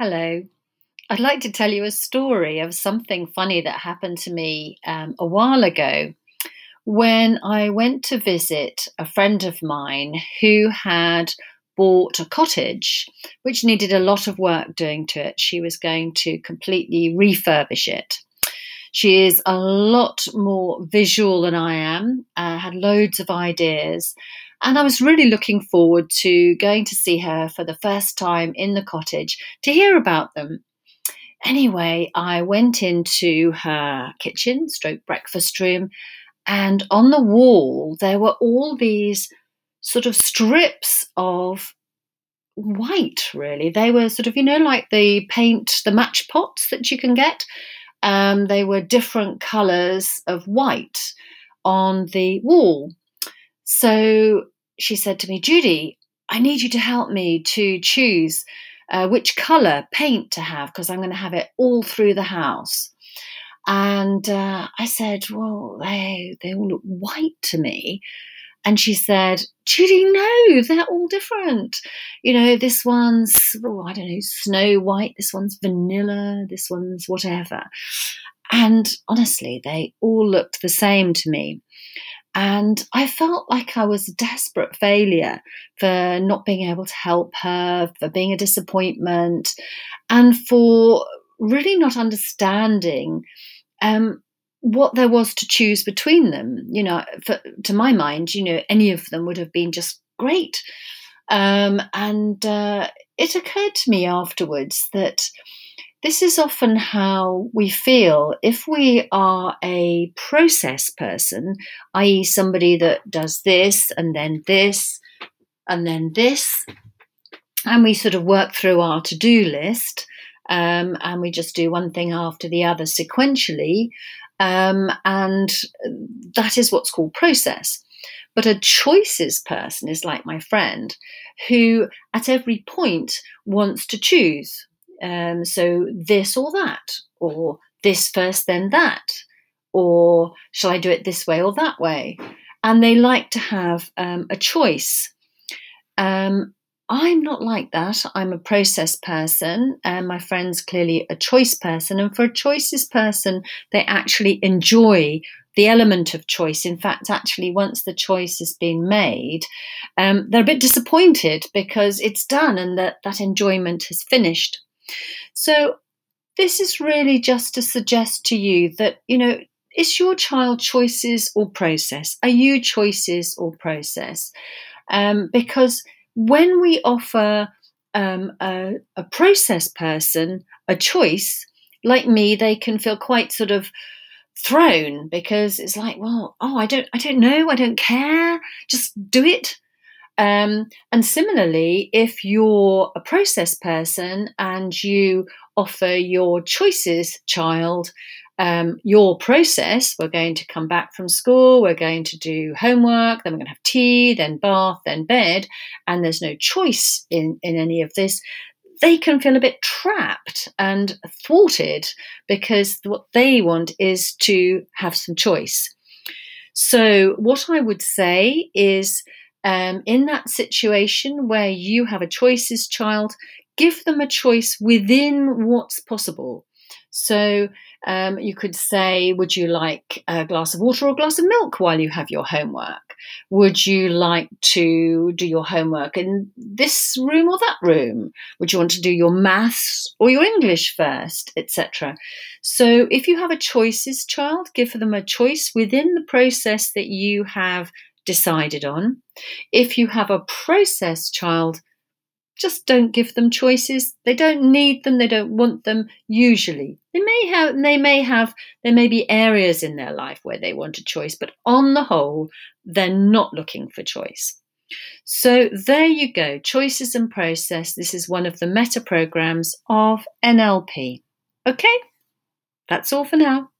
Hello. I'd like to tell you a story of something funny that happened to me um, a while ago when I went to visit a friend of mine who had bought a cottage which needed a lot of work doing to it. She was going to completely refurbish it. She is a lot more visual than I am, uh, had loads of ideas, and I was really looking forward to going to see her for the first time in the cottage to hear about them. Anyway, I went into her kitchen, stroke breakfast room, and on the wall there were all these sort of strips of white, really. They were sort of, you know, like the paint, the match pots that you can get. Um, they were different colours of white on the wall. So she said to me, Judy, I need you to help me to choose uh, which colour paint to have because I'm going to have it all through the house. And uh, I said, Well, they, they all look white to me. And she said, Judy, no, they're all different. You know, this one's, oh, I don't know, snow white, this one's vanilla, this one's whatever. And honestly, they all looked the same to me. And I felt like I was a desperate failure for not being able to help her, for being a disappointment, and for really not understanding um, what there was to choose between them. You know, for, to my mind, you know, any of them would have been just great. Um, and uh, it occurred to me afterwards that this is often how we feel if we are a process person, i.e., somebody that does this and then this and then this, and we sort of work through our to do list. Um, and we just do one thing after the other sequentially. Um, and that is what's called process. But a choices person is like my friend who, at every point, wants to choose um, so this or that, or this first, then that, or shall I do it this way or that way? And they like to have um, a choice. Um, I'm not like that. I'm a process person, and my friend's clearly a choice person. And for a choices person, they actually enjoy the element of choice. In fact, actually, once the choice has been made, um, they're a bit disappointed because it's done and that that enjoyment has finished. So, this is really just to suggest to you that, you know, is your child choices or process? Are you choices or process? Um, because when we offer um, a, a process person a choice, like me, they can feel quite sort of thrown because it's like, well, oh, I don't, I don't know, I don't care, just do it. Um, and similarly, if you're a process person and you offer your choices child um, your process, we're going to come back from school, we're going to do homework, then we're going to have tea, then bath, then bed, and there's no choice in, in any of this, they can feel a bit trapped and thwarted because what they want is to have some choice. So, what I would say is um, in that situation where you have a choices child, give them a choice within what's possible. So um, you could say, Would you like a glass of water or a glass of milk while you have your homework? Would you like to do your homework in this room or that room? Would you want to do your maths or your English first, etc.? So if you have a choices child, give them a choice within the process that you have decided on. If you have a process child, just don't give them choices. They don't need them. They don't want them. Usually, they may have. They may have. There may be areas in their life where they want a choice, but on the whole, they're not looking for choice. So there you go. Choices and process. This is one of the meta programs of NLP. Okay, that's all for now.